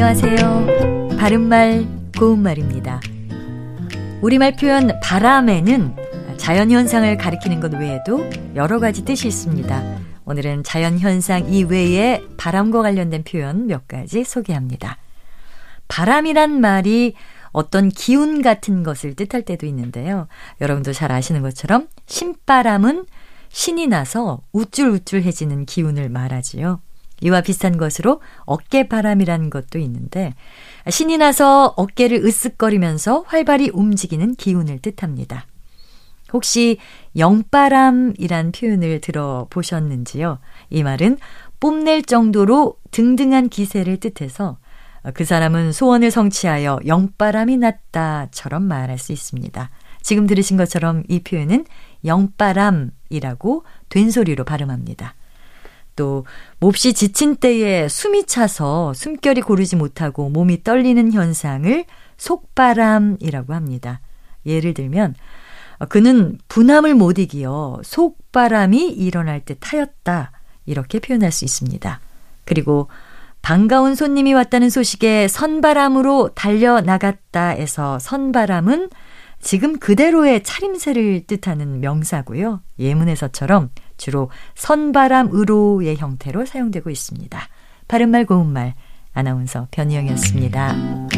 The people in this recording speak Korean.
안녕하세요. 바른말, 고운말입니다. 우리말 표현 바람에는 자연현상을 가리키는 것 외에도 여러 가지 뜻이 있습니다. 오늘은 자연현상 이외에 바람과 관련된 표현 몇 가지 소개합니다. 바람이란 말이 어떤 기운 같은 것을 뜻할 때도 있는데요. 여러분도 잘 아시는 것처럼 신바람은 신이 나서 우쭐우쭐해지는 기운을 말하지요. 이와 비슷한 것으로 어깨바람이라는 것도 있는데 신이 나서 어깨를 으쓱거리면서 활발히 움직이는 기운을 뜻합니다. 혹시 영바람이란 표현을 들어보셨는지요? 이 말은 뽐낼 정도로 등등한 기세를 뜻해서 그 사람은 소원을 성취하여 영바람이 났다처럼 말할 수 있습니다. 지금 들으신 것처럼 이 표현은 영바람이라고 된소리로 발음합니다. 또 몹시 지친 때에 숨이 차서 숨결이 고르지 못하고 몸이 떨리는 현상을 속바람이라고 합니다. 예를 들면 그는 분함을 못 이기어 속바람이 일어날 듯 하였다. 이렇게 표현할 수 있습니다. 그리고 반가운 손님이 왔다는 소식에 선바람으로 달려나갔다에서 선바람은 지금 그대로의 차림새를 뜻하는 명사고요. 예문에서처럼 주로 선바람 으로의 형태로 사용되고 있습니다. 바른말 고운말 아나운서 변희영이었습니다.